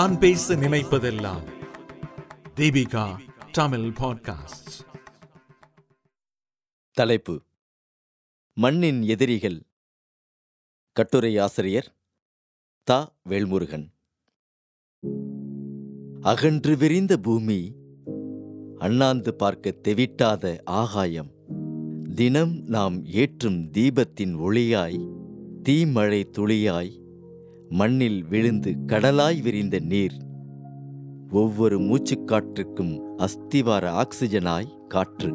நான் பேச நினைப்பதெல்லாம் தீபிகா தமிழ் பாட்காஸ்ட் தலைப்பு மண்ணின் எதிரிகள். கட்டுரை ஆசிரியர் தா. வேல்முருகன். அகன்று விரிந்த பூமி அண்ணாந்து பார்க்க தெவிட்டாத ஆகாயம். தினம் நாம் ஏற்றும் தீபத்தின் ஒளியாய் தீமழை துளியாய் மண்ணில் விழுந்து கடலாய் விரிந்த நீர். ஒவ்வொரு மூச்சுக்காற்றுக்கும் அஸ்திவார ஆக்சிஜனாய் காற்று.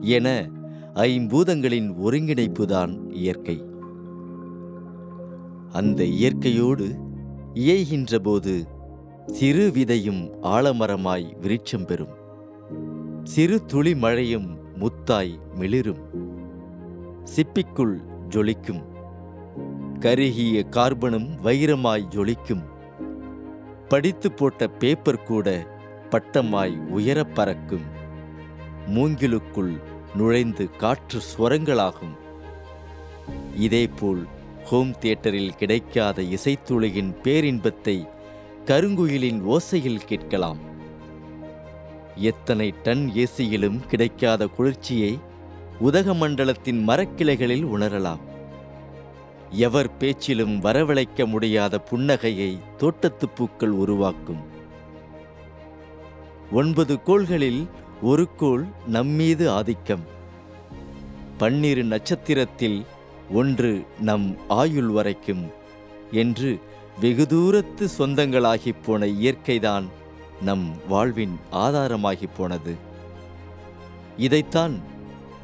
என ஐம்பூதங்களின் ஒருங்கிணைப்புதான் இயற்கை. அந்த இயற்கையோடு இயைகின்றபோது சிறு விதையும் ஆலமரமாய் விருட்சம் பெறும். சிறு துளி மழையும் முத்தாய் மிளிரும். சிப்பிக்குள் ஜொலிக்கும். கருகிய கார்பனும் வைரமாய் ஜொலிக்கும். படித்து போட்ட பேப்பர் கூட பட்டமாய் உயரப் பறக்கும். மூங்கிலுக்குள் நுழைந்து காற்று ஸ்வரங்களாகும் இதேபோல் ஹோம் தியேட்டரில் கிடைக்காத இசைத்துளையின் பேரின்பத்தை கருங்குயிலின் ஓசையில் கேட்கலாம். எத்தனை டன் ஏசியிலும் கிடைக்காத குளிர்ச்சியை உதகமண்டலத்தின் மரக்கிளைகளில் உணரலாம். எவர் பேச்சிலும் வரவழைக்க முடியாத புன்னகையை தோட்டத்துப் பூக்கள் உருவாக்கும். ஒன்பது கோள்களில் ஒரு கோள் நம்மீது ஆதிக்கம். பன்னிரு நட்சத்திரத்தில் ஒன்று நம் ஆயுள் வரைக்கும் என்று வெகு தூரத்து சொந்தங்களாகிப் போன இயற்கைதான் நம் வாழ்வின் ஆதாரமாகிப் போனது. இதைத்தான்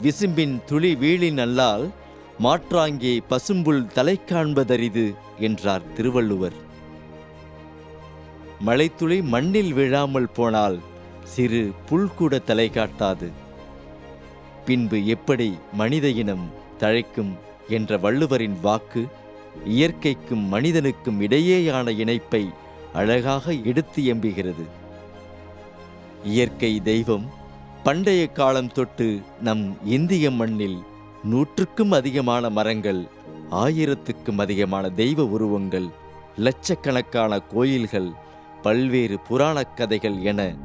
விசும்பின் துளி வீழின் அல்லால் மாற்றாங்கே பசும்புல் தலை காண்பதரிது என்றார் திருவள்ளுவர். மழைத்துளி மண்ணில் விழாமல் போனால் சிறு புல் கூட தலை காட்டாது. பின்பு எப்படி மனித இனம் தழைக்கும் என்ற வள்ளுவரின் வாக்கு இயற்கைக்கும் மனிதனுக்கும் இடையேயான இணைப்பை அழகாக எடுத்து எம்புகிறது. இயற்கை தெய்வம் பண்டைய காலம் தொட்டு நம் இந்திய மண்ணில் நூற்றுக்கும் அதிகமான மரங்கள் ஆயிரத்துக்கும் அதிகமான தெய்வ உருவங்கள் லட்சக்கணக்கான கோயில்கள் பல்வேறு புராணக் கதைகள் என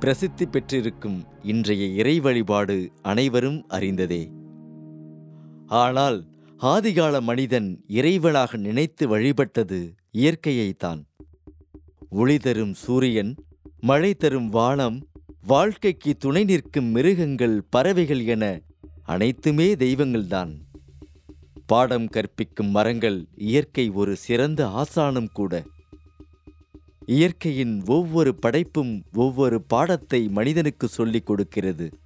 பிரசித்தி பெற்றிருக்கும் இன்றைய இறை வழிபாடு அனைவரும் அறிந்ததே. ஆனால் ஆதிகால மனிதன் இறைவனாக நினைத்து வழிபட்டது இயற்கையைத்தான் ஒளி தரும் சூரியன் மழை தரும் வானம் வாழ்க்கைக்கு துணை நிற்கும் மிருகங்கள் பறவைகள் என அனைத்துமே தெய்வங்கள்தான். பாடம் கற்பிக்கும் மரங்கள் இயற்கை ஒரு சிறந்த ஆசானம் கூட. இயற்கையின் ஒவ்வொரு படைப்பும் ஒவ்வொரு பாடத்தை மனிதனுக்கு சொல்லிக் கொடுக்கிறது.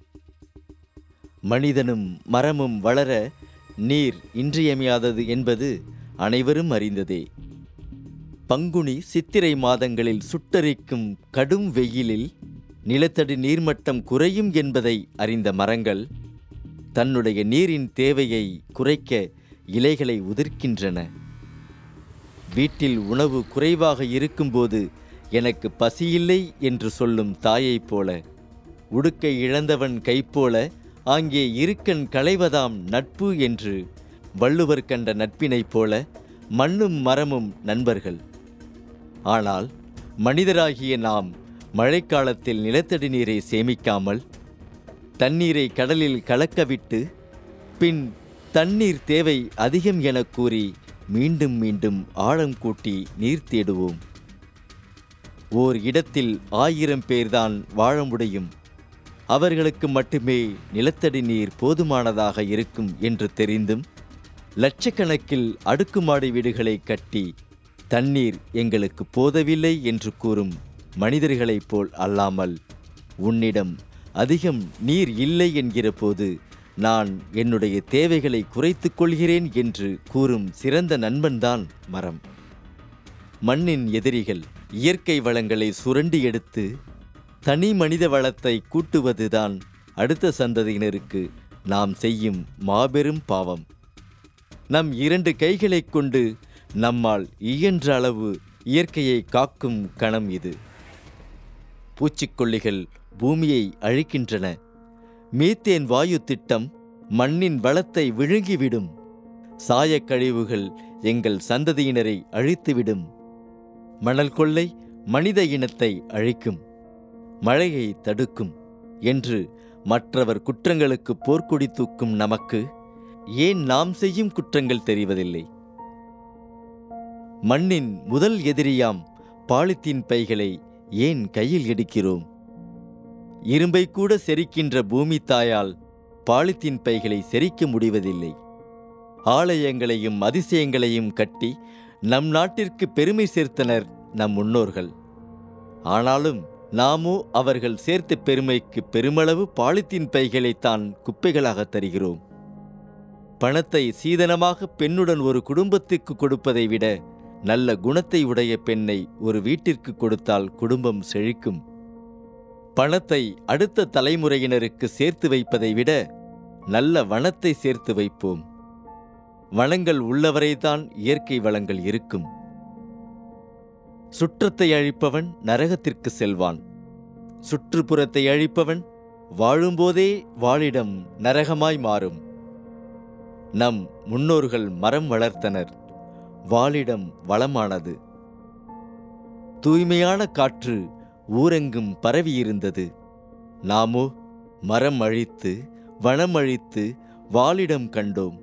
மனிதனும் மரமும் வளர நீர் இன்றியமையாதது என்பது அனைவரும் அறிந்ததே. பங்குனி சித்திரை மாதங்களில் சுட்டரிக்கும் கடும் வெயிலில் நிலத்தடி நீர்மட்டம் குறையும் என்பதை அறிந்த மரங்கள் தன்னுடைய நீரின் தேவையை குறைக்க இலைகளை உதிர்க்கின்றன. வீட்டில் உணவு குறைவாக இருக்கும்போது எனக்கு பசியில்லை என்று சொல்லும் தாயைப் போல உடுக்கை இழந்தவன் கைப்போல ஆங்கே இருக்கன் களைவதாம் நட்பு என்று வள்ளுவர் கண்ட நட்பினைப் போல மண்ணும் மரமும் நண்பர்கள். ஆனால் மனிதராகிய நாம் மழைக்காலத்தில் நிலத்தடி நீரை சேமிக்காமல் தண்ணீரை கடலில் கலக்கவிட்டு பின் தண்ணீர் தேவை அதிகம் எனக் கூறி மீண்டும் மீண்டும் ஆழம் கூட்டி நீர் தேடுவோம். ஓர் இடத்தில் ஆயிரம் பேர்தான் வாழ முடியும். அவர்களுக்கு மட்டுமே நிலத்தடி நீர் போதுமானதாக இருக்கும் என்று தெரிந்தும் லட்சக்கணக்கில் அடுக்குமாடி வீடுகளை கட்டி தண்ணீர் எங்களுக்கு போதவில்லை என்று கூறும் மனிதர்களைப் போல் அல்லாமல் உன்னிடம் அதிகம் நீர் இல்லை என்கிற போது நான் என்னுடைய தேவைகளை குறைத்துக் கொள்கிறேன் என்று கூறும் சிறந்த நண்பன்தான் மரம். மண்ணின் எதிரிகள் இயற்கை வளங்களை சுரண்டி எடுத்து தனி மனித வளத்தை கூட்டுவதுதான் அடுத்த சந்ததியினருக்கு நாம் செய்யும் மாபெரும் பாவம். நம் இரண்டு கைகளைக் கொண்டு நம்மால் இயன்ற அளவு இயற்கையை காக்கும் கணம் இது. பூச்சிக்கொல்லிகள் பூமியை அழிக்கின்றன. மீத்தேன் வாயு திட்டம் மண்ணின் வளத்தை விழுங்கிவிடும். சாயக்கழிவுகள் எங்கள் சந்ததியினரை அழித்துவிடும். மணல் கொள்ளை மனித இனத்தை அழிக்கும். மழையை தடுக்கும் என்று மற்றவர் குற்றங்களுக்கு போர்க்கொடி தூக்கும் நமக்கு ஏன் நாம் செய்யும் குற்றங்கள் தெரிவதில்லை? மண்ணின் முதல் எதிரியாம் பாலித்தீன் பைகளை ஏன் கையில் எடுக்கிறோம்? இரும்பை கூட செரிக்கின்ற பூமி தாயால் பாலித்தீன் பைகளை செரிக்க முடிவதில்லை. ஆலயங்களையும் அதிசயங்களையும் கட்டி நம் நாட்டிற்கு பெருமை சேர்த்தனர் நம் முன்னோர்கள். ஆனாலும் நாமோ அவர்கள் சேர்த்த பெருமைக்கு பெருமளவு பாலித்தீன் பைகளைத்தான் குப்பைகளாக தருகிறோம். பணத்தை சீதனமாக பெண்ணுடன் ஒரு குடும்பத்துக்கு கொடுப்பதை விட நல்ல குணத்தை உடைய பெண்ணை ஒரு வீட்டிற்கு கொடுத்தால் குடும்பம் செழிக்கும். பணத்தை அடுத்த தலைமுறையினருக்கு சேர்த்து வைப்பதை விட நல்ல வனத்தை சேர்த்து வைப்போம். வளங்கள் உள்ளவரைதான் இயற்கை வளங்கள் இருக்கும். சுற்றத்தை அழிப்பவன் நரகத்திற்கு செல்வான். சுற்றுப்புறத்தை அழிப்பவன் வாழும்போதே வாழிடம் நரகமாய் மாறும். நம் முன்னோர்கள் மரம் வளர்த்தனர். வாழிடம் வளமானது. தூய்மையான காற்று ஊரெங்கும் பரவியிருந்தது. நாமோ மரம் அழித்து வனம் அழித்து வாழிடம் கண்டோம்.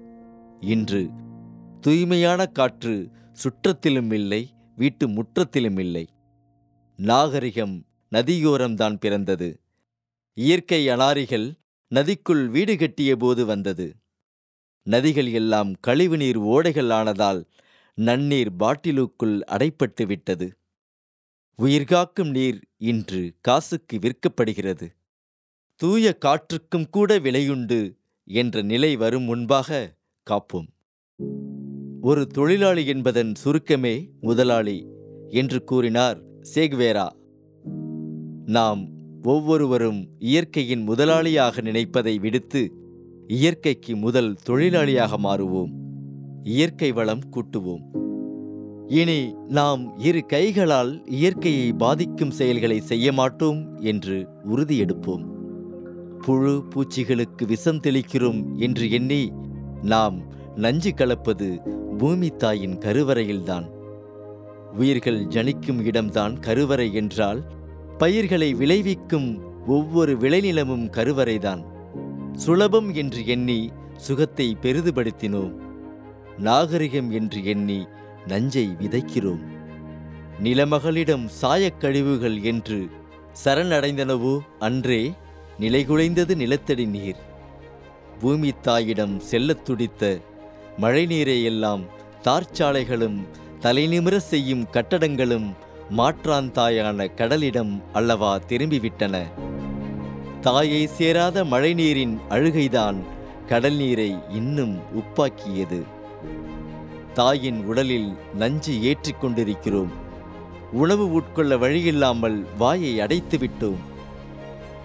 இன்று தூய்மையான காற்று சுற்றத்திலும் இல்லை வீட்டு முற்றத்திலும் இல்லை. நாகரிகம் நதியோரம்தான் பிறந்தது. இயற்கை அனாரிகள் நதிக்குள் வீடு கட்டிய போது வந்தது. நதிகள் எல்லாம் கழிவுநீர் ஓடைகள் ஆனதால் நன்னீர் பாட்டிலுக்குள் அடைப்பட்டு விட்டது உயிர்காக்கும் நீர் இன்று காசுக்கு விற்கப்படுகிறது. தூய காற்றுக்கும் கூட விலையுண்டு என்ற நிலை வரும் முன்பாக காப்போம். ஒரு தொழிலாளி என்பதன் சுருக்கமே முதலாளி என்று கூறினார் சேக்வேரா. நாம் ஒவ்வொருவரும் இயற்கையின் முதலாளியாக நினைப்பதை விடுத்து இயற்கைக்கு முதல் தொழிலாளியாக மாறுவோம். இயற்கை வளம் கூட்டுவோம். இனி நாம் இரு கைகளால் இயற்கையை பாதிக்கும் செயல்களை செய்ய மாட்டோம் என்று உறுதியெடுப்போம் புழு பூச்சிகளுக்கு விஷம் தெளிக்கிறோம் என்று எண்ணி நாம் நஞ்சு கலப்பது பூமி தாயின் கருவறையில்தான். உயிர்கள் ஜனிக்கும் இடம்தான் கருவறை என்றால் பயிர்களை விளைவிக்கும் ஒவ்வொரு விளைநிலமும் கருவறைதான். சுலபம் என்று எண்ணி சுகத்தை பெரிதுபடுத்தினோம். நாகரிகம் என்று எண்ணி நஞ்சை விதைக்கிறோம். நிலமகளிடம் சாயக்கழிவுகள் என்று சரணடைந்தனவோ அன்றே நிலைகுலைந்தது நிலத்தடி நீர். பூமி தாயிடம் செல்லத் துடித்த மழைநீரை எல்லாம் தார்ச்சாலைகளும் தலைநிமிர செய்யும் கட்டடங்களும் மாற்றாந்தாயான கடலிடம் அல்லவா திரும்பிவிட்டன. தாயை சேராத மழைநீரின் அழுகைதான் கடல் நீரை இன்னும் உப்பாக்கியது. தாயின் உடலில் நஞ்சு ஏற்றிக் கொண்டிருக்கிறோம். உணவு உட்கொள்ள வழியில்லாமல் வாயை அடைத்து விட்டோம்.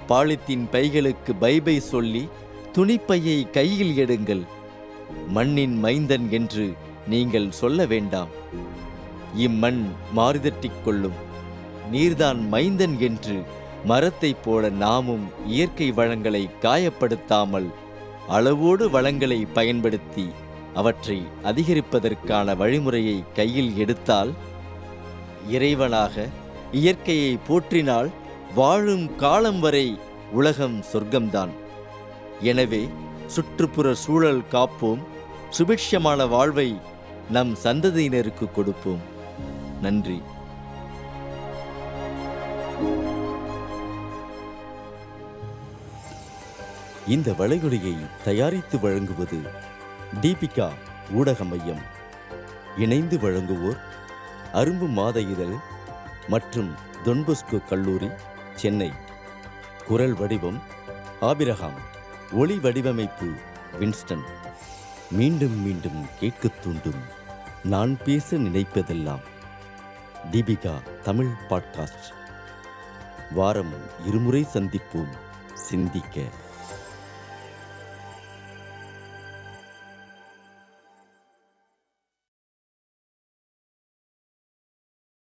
பாலித்தீன் பைகளுக்கு பைபை சொல்லி துணிப்பையை கையில் எடுங்கள். மண்ணின் மைந்தன் என்று நீங்கள் சொல்ல வேண்டாம். இம்மண் மாறுதட்டிக் கொள்ளும். நீர்தான் மைந்தன் என்று மரத்தைப் போல நாமும் இயற்கை வளங்களை காயப்படுத்தாமல் அளவோடு வளங்களை பயன்படுத்தி அவற்றை அதிகரிப்பதற்கான வழிமுறையை கையில் எடுத்தால் இறைவனாக இயற்கையை போற்றினால் வாழும் காலம் வரை உலகம் சொர்க்கம்தான். எனவே சுற்றுப்புற சூழல் காப்போம் சுபிக்ஷமான வாழ்வை நம் சந்ததியினருக்கு கொடுப்போம். நன்றி. இந்த வளைகுடையை தயாரித்து வழங்குவது தீபிகா ஊடக மையம். இணைந்து வழங்குவோர் அரும்பு மாத இதழ் மற்றும் தொன்பொஸ்கோ கல்லூரி சென்னை. குரல் வடிவம் ஆபிரகாம். ஒளி வடிவமைப்பு வின்ஸ்டன். மீண்டும் மீண்டும் கேட்கத் தூண்டும். நான் பேச நினைப்பதெல்லாம் தீபிகா தமிழ் பாட்காஸ்ட். வாரம் இருமுறை சந்திப்போம். சிந்திக்க.